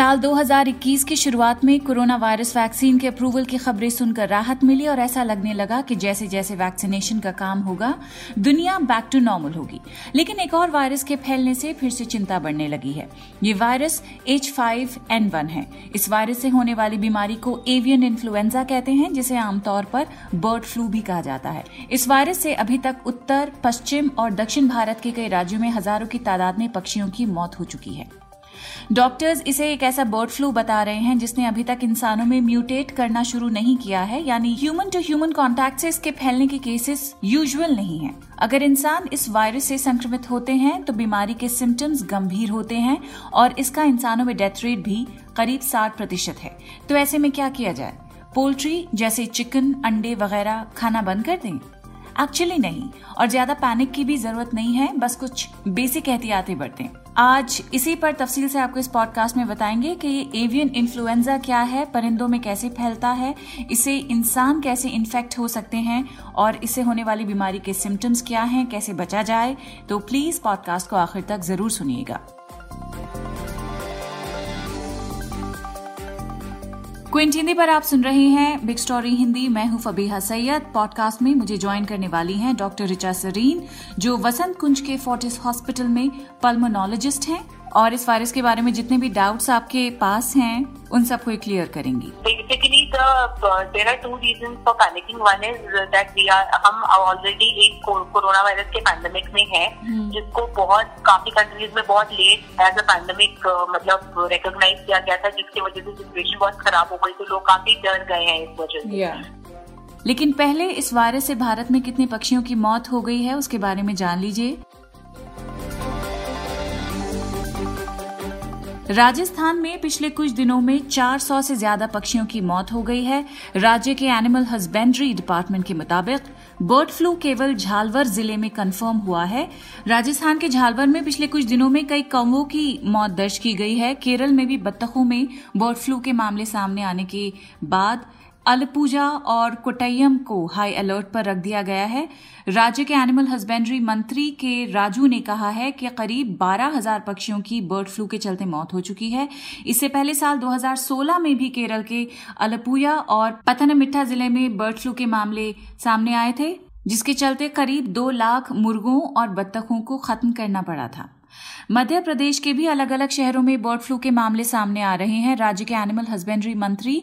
साल 2021 की शुरुआत में कोरोना वायरस वैक्सीन के अप्रूवल की खबरें सुनकर राहत मिली और ऐसा लगने लगा कि जैसे जैसे वैक्सीनेशन का काम होगा, दुनिया बैक टू नॉर्मल होगी। लेकिन एक और वायरस के फैलने से फिर से चिंता बढ़ने लगी है। ये virus H five N one है। इस वायरस से होने वाली बीमारी को एवियन इन्फ्लुएंजा कहते हैं, जिसे आमतौर पर बर्ड फ्लू भी कहा जाता है। इस वायरस से अभी तक उत्तर, पश्चिम और दक्षिण भारत के कई राज्यों में हज़ारों की तादाद में पक्षियों की मौत हो चुकी है। डॉक्टर्स इसे एक ऐसा बर्ड फ्लू बता रहे हैं जिसने अभी तक इंसानों में म्यूटेट करना शुरू नहीं किया है। यानी ह्यूमन टू ह्यूमन कॉन्टैक्ट से इसके फैलने के केसेस यूजुअल नहीं है। अगर इंसान इस वायरस से संक्रमित होते हैं तो बीमारी के सिम्टम्स गंभीर होते हैं और इसका इंसानों में डेथ रेट भी करीब साठ प्रतिशत है। तो ऐसे में क्या किया जाए? पोल्ट्री जैसे चिकन, अंडे वगैरह खाना बंद कर दें? एक्चुअली नहीं, और ज़्यादा पैनिक की भी ज़रूरत नहीं है, बस कुछ बेसिक एहतियातें बरतें। आज इसी पर तफसील से आपको इस पॉडकास्ट में बताएँगे कि ये एवियन इन्फ्लुएंजा क्या है, परिंदों में कैसे फैलता है, इसे इंसान कैसे इन्फेक्ट हो सकते हैं, और इससे होने वाली बीमारी के सिम्टम्स क्या हैं, कैसे बचा जाए। तो प्लीज़ पॉडकास्ट को आखिर तक ज़रूर सुनिएगा। क्विंट हिंदी पर आप सुन रहे हैं बिग स्टोरी हिंदी। मैं हूँ फबीहा सैयद। पॉडकास्ट में मुझे ज्वाइन करने वाली हैं डॉक्टर रिचा सरीन, जो वसंत कुंज के फोर्टिस हॉस्पिटल में पल्मोनोलॉजिस्ट हैं। और इस वायरस के बारे में जितने भी डाउट्स आपके पास हैं उन सबको क्लियर करेंगी। Basically there are two reasons for panicking one is that we are हम ऑलरेडी एक कोरोना वायरस के पैंडेमिक में है हम्म। जिसको बहुत काफ़ी कंट्रीज़ में बहुत लेट एज अ पैंडेमिक मतलब रिकोगनाइज किया गया था जिसकी वजह से सिचुएशन बहुत खराब हो गई तो लोग काफ़ी डर गए हैं इस वजह से। लेकिन पहले इस वायरस से भारत में कितने पक्षियों की मौत हो गई है उसके बारे में जान लीजिए। राजस्थान में पिछले कुछ दिनों में 400 से ज़्यादा पक्षियों की मौत हो गई है। राज्य के एनिमल हस्बेंड्री डिपार्टमेंट के मुताबिक बर्ड फ्लू केवल झालवर ज़िले में कंफर्म हुआ है। राजस्थान के झालवर में पिछले कुछ दिनों में कई कौवों की मौत दर्ज की गई है। केरल में भी बत्तखों में बर्ड फ्लू के मामले सामने आने के बाद अलपूजा और कोटैयम को हाई अलर्ट पर रख दिया गया है। राज्य के एनिमल हस्बेंड्री मंत्री के राजू ने कहा है कि करीब 12,000 पक्षियों की बर्ड फ्लू के चलते मौत हो चुकी है। इससे पहले साल 2016 में भी केरल के अलपुया और पथनमिट्ठा ज़िले में बर्ड फ्लू के मामले सामने आए थे जिसके चलते करीब दो लाख मुर्गों और बत्तखों को खत्म करना पड़ा था। मध्य प्रदेश के भी अलग अलग शहरों में बर्ड फ्लू के मामले सामने आ रहे हैं। राज्य के एनिमल हस्बेंड्री मंत्री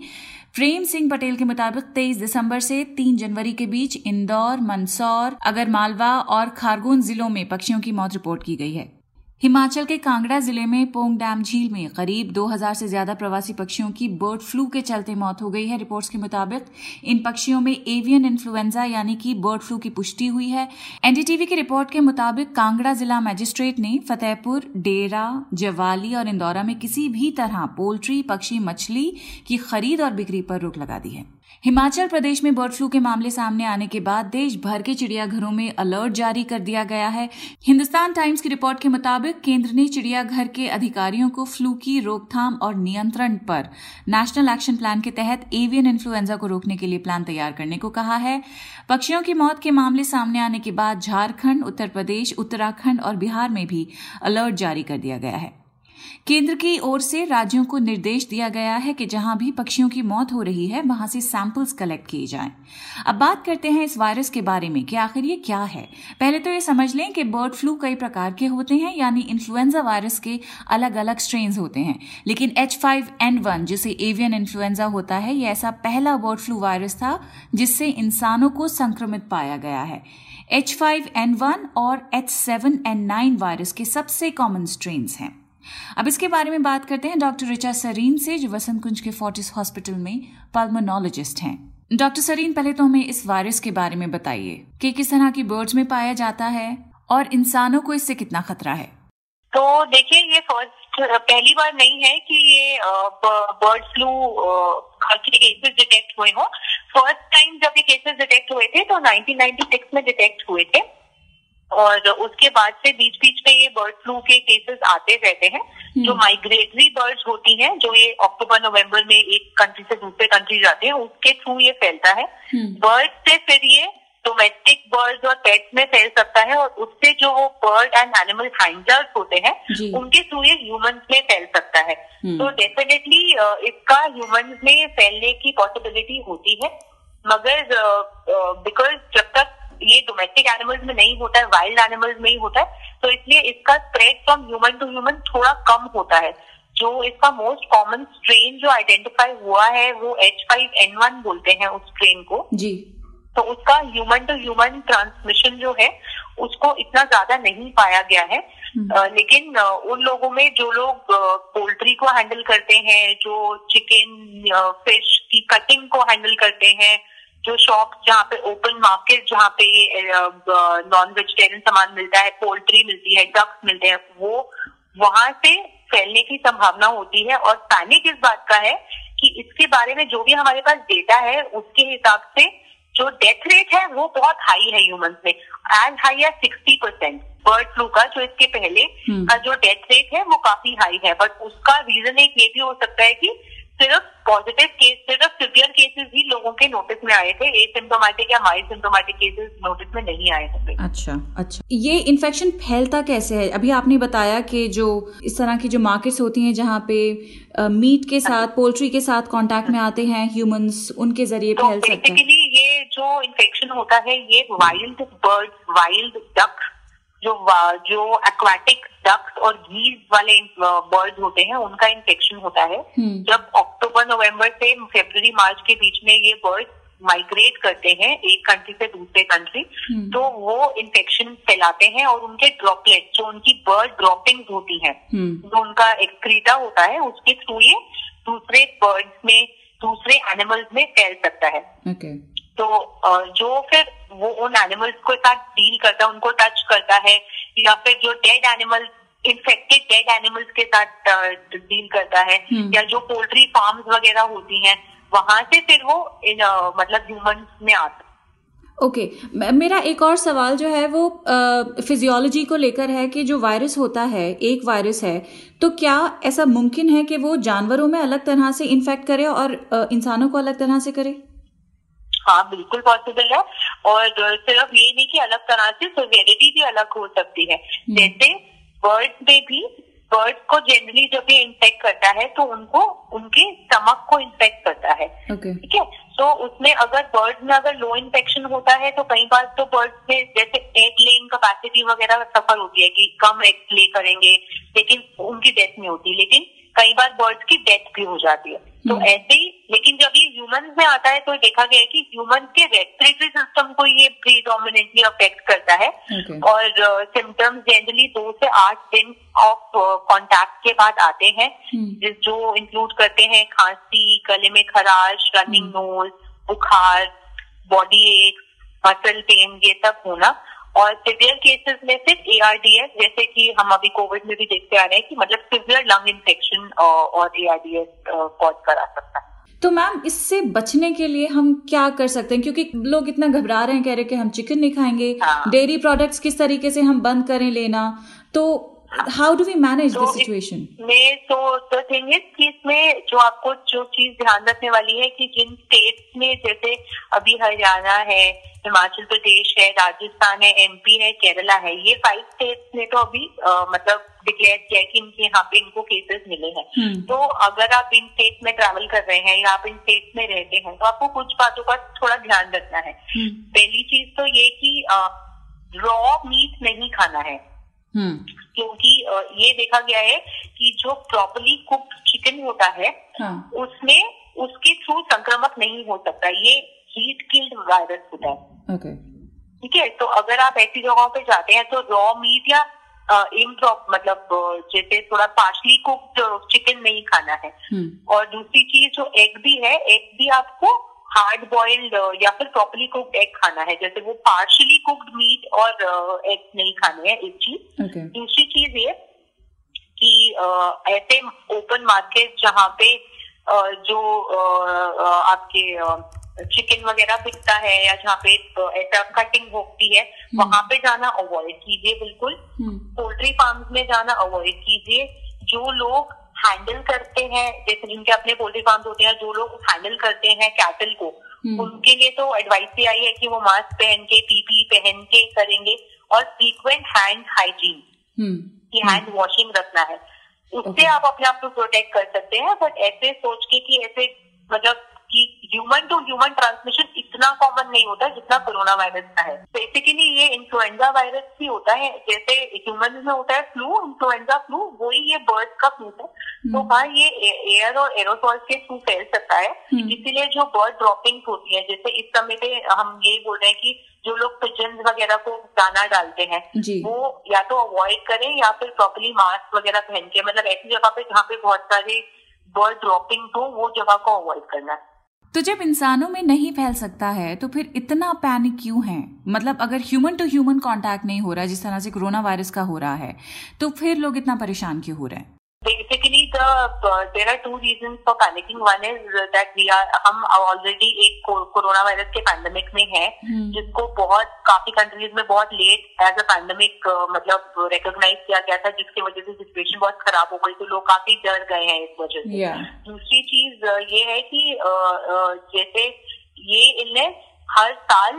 प्रेम सिंह पटेल के मुताबिक 23 दिसंबर से 3 जनवरी के बीच इंदौर, मंदसौर, अगरमालवा और खारगोन जिलों में पक्षियों की मौत रिपोर्ट की गई है। हिमाचल के कांगड़ा ज़िले में पोंग डैम झील में करीब 2000 से ज़्यादा प्रवासी पक्षियों की बर्ड फ्लू के चलते मौत हो गई है। रिपोर्ट्स के मुताबिक, इन पक्षियों में एवियन इन्फ्लुएंजा यानी कि बर्ड फ्लू की पुष्टि हुई है। एनडीटीवी की रिपोर्ट के मुताबिक, कांगड़ा जिला मजिस्ट्रेट ने फतेहपुर, डेरा, जवाली और इंदौरा में किसी भी तरह पोल्ट्री, पक्षी, मछली की खरीद और बिक्री पर रोक लगा दी है। हिमाचल प्रदेश में बर्ड फ्लू के मामले सामने आने के बाद देश भर के चिड़ियाघरों में अलर्ट जारी कर दिया गया है। हिंदुस्तान टाइम्स की रिपोर्ट के मुताबिक केंद्र ने चिड़ियाघर के अधिकारियों को फ्लू की रोकथाम और नियंत्रण पर नेशनल एक्शन प्लान के तहत एवियन इन्फ्लुएंजा को रोकने के लिए प्लान तैयार करने को कहा है। पक्षियों की मौत के मामले सामने आने के बाद झारखंड, उत्तर प्रदेश, उत्तराखंड और बिहार में भी अलर्ट जारी कर दिया गया है। केंद्र की ओर से राज्यों को निर्देश दिया गया है कि जहाँ भी पक्षियों की मौत हो रही है, वहाँ से सैंपल्स कलेक्ट किए जाएँ। अब बात करते हैं इस वायरस के बारे में कि आखिर ये क्या है। पहले तो ये समझ लें कि बर्ड फ्लू कई प्रकार के होते हैं, यानी इन्फ्लुएंजा वायरस के अलग अलग स्ट्रेन होते हैं। लेकिन एच जिसे एवियन इन्फ्लुएंजा होता है, ये ऐसा पहला बर्ड फ्लू वायरस था जिससे इंसानों को संक्रमित पाया गया है। एच और एच वायरस के सबसे कॉमन स्ट्रेन हैं। अब इसके बारे में बात करते हैं डॉक्टर रिचा सरीन से, जो वसंत कुंज के फोर्टिस हॉस्पिटल में पल्मोनोलॉजिस्ट हैं। डॉक्टर सरीन, पहले तो हमें इस वायरस के बारे में बताइए कि किस तरह की बर्ड्स में पाया जाता है और इंसानों को इससे कितना खतरा है। तो देखिए, ये फ़र्स्ट पहली बार नहीं है कि ये बर्ड फ्लू के केसेस डिटेक्ट हुए हो। फ़र्स्ट टाइम जब ये केसेस डिटेक्ट हुए थे तो 1996 में डिटेक्ट हुए थे। और उसके बाद से बीच बीच में ये बर्ड फ्लू के केसेस आते रहते हैं जो माइग्रेटरी बर्ड्स होती हैं जो ये अक्टूबर नवंबर में एक कंट्री से दूसरे कंट्री जाते हैं उसके थ्रू ये फैलता है। बर्ड से फिर ये डोमेस्टिक बर्ड्स और पेट्स में फैल सकता है और उससे जो वो बर्ड एंड एनिमल हैंडलर्स होते हैं उनके थ्रू ये ह्यूमंस में फैल सकता है। हम्म। तो डेफिनेटली इसका ह्यूमंस में फैलने की पॉसिबिलिटी होती है मगर बिकॉज़ जब तक ये डोमेस्टिक एनिमल्स में नहीं होता है वाइल्ड एनिमल्स में ही होता है। तो इसलिए इसका spread from human to human थोड़ा कम होता है। जो इसका मोस्ट कॉमन स्ट्रेन जो आइडेंटिफाई हुआ है वो एच फाइव एन वन बोलते हैं उस स्ट्रेन को। जी। तो उसका ह्यूमन टू ह्यूमन ट्रांसमिशन जो है उसको इतना ज़्यादा नहीं पाया गया है। हम्म। अ, लेकिन उन लोगों में जो लोग पोल्ट्री को हैंडल करते हैं जो चिकन फ़िश की कटिंग को हैंडल करते हैं जो शॉप जहाँ पे ओपन मार्केट जहाँ पे नॉन वेजिटेरियन सामान मिलता है पोल्ट्री मिलती है डक्स मिलते हैं वो वहाँ से फैलने की संभावना होती है और पैनिक इस बात का है कि इसके बारे में जो भी हमारे पास डेटा है उसके हिसाब से जो डेथ रेट है वो बहुत हाई है ह्यूमन में as high as sixty percent bird flu का जो इसके पहले हम्म। का जो डेथ रेट है वो काफ़ी हाई है बट उसका रीजन एक ये भी हो सकता है कि सिर्फ़ पॉजिटिव केस सिर्फ़ सिवियर केसेस ही लोगों के नोटिस में आए थे एसिम्टोमेटिक या माइल्ड सिम्टोमेटिक केसेस नोटिस में नहीं आए थे अच्छा अच्छा। ये इन्फेक्शन फैलता कैसे है? अभी आपने बताया कि जो इस तरह की जो मार्केट्स होती हैं जहाँ पे मीट के साथ पोल्ट्री के साथ कांटेक्ट में आते हैं ह्यूमंस उनके ज़रिए तो फैल सकता है। ये जो इन्फेक्शन होता है ये वाइल्ड बर्ड वाइल्ड डक जो जो एक्वाटिक डक्स और घीज वाले बर्ड होते हैं उनका इन्फेक्शन होता है हम्म। जब अक्टूबर नवंबर से फरवरी मार्च के बीच में ये बर्ड माइग्रेट करते हैं एक कंट्री से दूसरे कंट्री हम्म। तो वो इन्फेक्शन फैलाते हैं और उनके ड्रॉपलेट जो उनकी बर्ड ड्रॉपिंग होती है हम्म जो उनका एक्सक्रीटा होता है उसके थ्रू ये दूसरे बर्ड्स में दूसरे एनिमल्स में फैल सकता है ओके तो जो फिर वो उन एनिमल्स के साथ डील करता है उनको टच करता है या फिर जो dead animal infected dead animals के साथ डील करता है। हम्म। या जो पोल्ट्री फार्म्स वगैरह होती हैं वहाँ से फिर वो इन मतलब ह्यूमंस में आता ओके म- मेरा एक और सवाल जो है वो फिजियोलॉजी को लेकर है कि जो वायरस होता है एक वायरस है तो क्या ऐसा मुमकिन है कि वो जानवरों में अलग तरह से इन्फेक्ट करे और इंसानों को अलग तरह से करे? हाँ बिल्कुल पॉसिबल है। और सिर्फ़ ये नहीं कि अलग तरह से सिवियरिटी भी अलग हो सकती है। जैसे बर्ड्स में भी बर्ड्स को जनरली जब ये इन्फेक्ट करता है तो उनको उनके स्टमक को इन्फेक्ट करता है। ठीक है? तो उसमें अगर बर्ड में अगर लो इन्फेक्शन होता है तो कई बार तो बर्ड्स में जैसे एग लेइंग कैपेसिटी वगैरह सफ़र होती है कि कम एग ले करेंगे लेकिन उनकी डेथ नहीं होती। लेकिन कई बार बर्ड्स की डेथ भी हो जाती है। तो हम्म। ऐसे ही लेकिन जब ये ह्यूमन में आता है तो देखा गया है कि ह्यूमन के रेस्पिरेटरी सिस्टम को ये प्रीडोमिनेटली अफेक्ट करता है। ओके और सिम्टम्स जनरली दो से आठ दिन ऑफ़ कांटेक्ट के बाद आते हैं। हम्म। जिस जो इंक्लूड करते हैं खांसी गले में खराश रनिंग नोज़ बुखार बॉडी एक मसल पेन ये सब होना। और सिवियर केसेस में सिर्फ़ एआरडीएस जैसे कि हम अभी कोविड में भी देखते आ रहे हैं कि मतलब सिवियर लंग इन्फेक्शन और एआरडीएस कॉज करा सकते है। तो मैम इससे बचने के लिए हम क्या कर सकते हैं? क्योंकि लोग इतना घबरा रहे हैं कह रहे हैं कि हम चिकन नहीं खाएँगे। हाँ। डेयरी प्रोडक्ट्स किस तरीके से हम बंद करें लेना? तो हाउ डू वी मैनेज तो इस- सिचुएशन में तो द थिंग इज़ कि इसमें जो आपको जो चीज़ ध्यान रखने वाली है कि जिन स्टेट्स में जैसे अभी हरियाणा है हिमाचल प्रदेश है राजस्थान है एमपी है केरला है ये फाइव स्टेट्स ने तो अभी अ, मतलब डिक्लेयर किया है कि इनके यहाँ पे इनको केसेस मिले हैं। हम्म। तो अगर आप इन स्टेट में ट्रैवल कर रहे हैं या आप इन स्टेट में रहते हैं तो आपको कुछ बातों का थोड़ा ध्यान रखना है। हम्म पहली चीज़ तो ये कि रॉ मीट नहीं खाना है। हम्म क्योंकि ये देखा गया है कि जो प्रॉपरली कुक्ड चिकन होता है हाँ। उसमें उसके थ्रू संक्रमक नहीं हो सकता ये हीट किल्ड वायरस होता है। ठीक है? तो अगर आप ऐसी जगहों पे जाते हैं तो रॉ मीट या इम्प्रॉप मतलब जैसे थोड़ा पार्शली कुक्ड चिकन नहीं खाना है। हम्म। और दूसरी चीज़ जो एग भी है एग भी आपको हार्ड बॉइल्ड या फिर प्रॉपरली कुक्ड एग खाना है जैसे वो पार्शली कुक्ड मीट और एग नहीं खाने हैं एक चीज़। ओके दूसरी चीज़ ये कि अ, ऐसे ओपन मार्केट जहाँ पे जो आपके चिकन वगैरह बिकता है या जहाँ पे ऐसा कटिंग होती है वहाँ पे जाना अवॉइड कीजिए बिल्कुल। हम्म। पोल्ट्री फार्म में जाना अवॉइड कीजिए। जो लोग हैंडल करते हैं जैसे जिनके अपने पोल्ट्री फार्म होते हैं जो लोग हैंडल करते हैं कैटल को हम्म। उनके लिए तो एडवाइस भी आई है कि वो मास्क पहन के पीपी पहन के करेंगे और फ्रीक्वेंट हैंड हाइजीन की हैंड वॉशिंग रखना है। उससे आप अपने आप को प्रोटेक्ट कर सकते हैं बट ऐसे सोच के कि ऐसे मतलब कि ह्यूमन टू ह्यूमन ट्रांसमिशन इतना कॉमन नहीं होता जितना कोरोना वायरस का है। बेसिकली ये इन्फ्लुएंजा वायरस भी होता है जैसे ह्यूमन में होता है फ्लू इन्फ्लुएंजा फ्लू वही ये बर्ड का फ्लू है। तो हाँ ये एयर और एरोसॉल के थ्रू फैल सकता है। हम्म। इसीलिए जो बर्ड ड्रॉपिंग होती है जैसे इस समय पे हम ये बोल रहे हैं कि जो लोग पिजन वगैरह को दाना डालते हैं वो या तो अवॉइड करें या फिर प्रॉपरली मास्क वगैरह पहन के मतलब ऐसी जगह पे जहाँ पे बहुत सारे बर्ड ड्रॉपिंग हो वो जगह को अवॉइड करना है। तो जब इंसानों में नहीं फैल सकता है तो फिर इतना पैनिक क्यों है? मतलब अगर ह्यूमन टू ह्यूमन कांटेक्ट नहीं हो रहा, जिस तरह से कोरोना वायरस का हो रहा है तो फिर लोग इतना परेशान क्यों हो रहे हैं? Basically, the uh, there are two reasons for panicking. One is that we are हम already एक कोरोना वायरस के पैंडेमिक में है हम्म। जिसको बहुत काफ़ी कंट्रीज़ में बहुत लेट एज अ पैंडेमिक मतलब रिकॉग्नाइज किया गया था जिसकी वजह से सिचुएशन बहुत खराब हो गई तो लोग काफ़ी डर गए हैं इस वजह से दूसरी चीज़ ये है कि अ, अ, जैसे ये इलनेस हर साल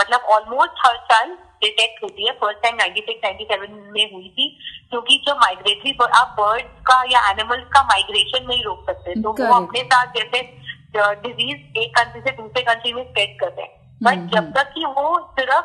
मतलब ऑलमोस्ट हर साल डिटेक्ट होती है फ़र्स्ट टाइम 96 97 में हुई थी क्योंकि जो माइग्रेटरी आप बर्ड का या एनिमल्स का माइग्रेशन नहीं रोक सकते तो वो अपने साथ जैसे डिज़ीज़ एक कंट्री से दूसरे कंट्री में स्प्रेड करते हैं। बट हम्म, जब तक कि वो सिर्फ़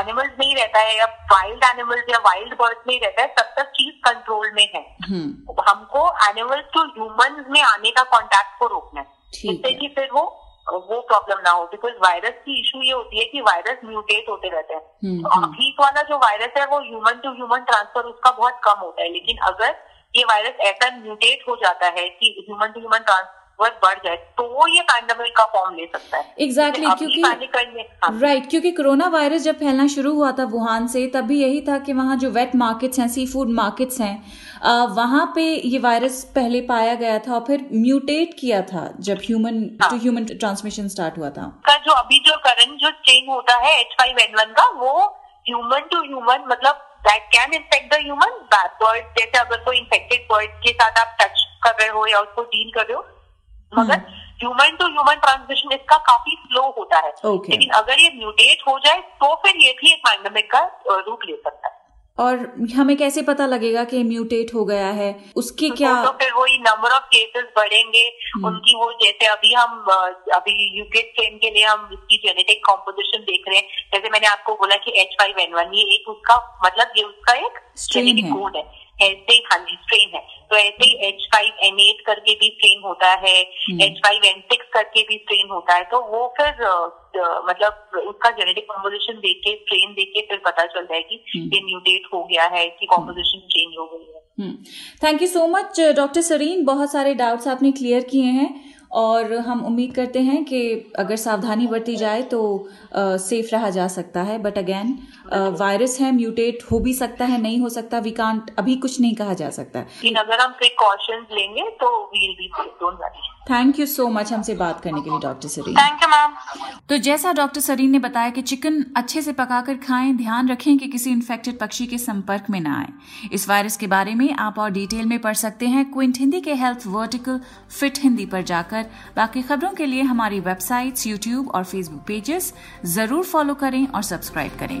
एनिमल्स में ही रहता है या वाइल्ड एनिमल्स या वाइल्ड बर्ड्स में ही रहता है तब तक चीज़ कंट्रोल में है। हम्म। हमको एनिमल्स टू ह्यूमंस में आने का कांटेक्ट को रोकना है। जिससे। कि फिर वो वो प्रॉब्लम ना हो बिकॉज़ वायरस की इशू ये होती है कि वायरस म्यूटेट होते रहते हैं हम्म, तो हम्म। अभी वाला जो वायरस है वो ह्यूमन टू ह्यूमन ट्रांसफ़र उसका बहुत कम होता है लेकिन अगर ये वायरस ऐसा म्यूटेट हो जाता है कि ह्यूमन टू ह्यूमन ट्रांसफ़र बढ़ जाए तो वो ये पैंडेमिक का फॉर्म ले सकता है। Exactly, क्योंकि- करने हाँ, राइट क्योंकि कोरोना वायरस जब फैलना शुरू हुआ था वुहान से तब भी यही था कि वहाँ जो वेट मार्केट्स हैं सी फ़ूड मार्केट्स हैं वहाँ पे ये वायरस पहले पाया गया था और फिर म्यूटेट किया था जब human to human transmission start हुआ था। का जो अभी जो करंट जो स्ट्रेन होता है एच फाइव एन वन का वो ह्यूमन टू ह्यूमन मतलब that can infect the human bird जैसे अगर कोई इन्फेक्टेड बर्ड के साथ आप टच कर रहे हो या उसको डील कर रहे हो मगर ह्यूमन टू ह्यूमन ट्रांसमिशन इसका काफ़ी स्लो होता है। Okay. लेकिन अगर ये म्यूटेट हो जाए तो फिर ये भी एक पैंडेमिक का रूप ले सकता है। और हमें कैसे पता लगेगा कि म्यूटेट हो गया है? उसके तो क्या तो फिर वही नंबर ऑफ़ केसेस बढ़ेंगे। उनकी वो जैसे अभी हम अभी यूके स्ट्रेन के लिए हम इसकी जेनेटिक कॉम्पोजिशन देख रहे हैं। जैसे मैंने आपको बोला कि एच फाइव एन वन ये एक उसका मतलब ये उसका एक जेनेटिक। कोड है। ऐसे ही हाँ जी स्ट्रेन है। तो ऐसे ही एच फाइव एन एट करके भी स्ट्रेन होता है। Hmm. H five N six करके भी स्ट्रेन होता है। तो वो फिर मतलब उसका जेनेटिक कॉम्पोजिशन देख के स्ट्रेन देख के फिर पता चलता है कि हम्म। ये म्यूटेट हो गया है कि कॉम्पोजिशन चेंज हो गई है। Thank you so much doctor Sareen बहुत सारे डाउट्स आपने क्लियर किए हैं और हम उम्मीद करते हैं कि अगर सावधानी बरती जाए तो सेफ़ रहा जा सकता है। बट अगेन वायरस है म्यूटेट हो भी सकता है नहीं हो सकता वी कांट अभी कुछ नहीं कहा जा सकता। लेकिन अगर हम प्रिकॉशंस लेंगे तो we'll be don't thank you so much हमसे बात करने के लिए doctor Sareen thank you ma'am तो जैसा डॉक्टर सरीन ने बताया कि चिकन अच्छे से पकाकर खाएँ ध्यान रखें कि किसी इन्फेक्टेड पक्षी के संपर्क में ना आए। इस वायरस के बारे में आप और डिटेल में पढ़ सकते हैं क्विंट हिंदी के हेल्थ वर्टिकल फिट हिंदी पर जाकर। बाकी खबरों के लिए हमारी वेबसाइट्स यूट्यूब और फेसबुक पेजेस ज़रूर फॉलो करें और सब्सक्राइब करें।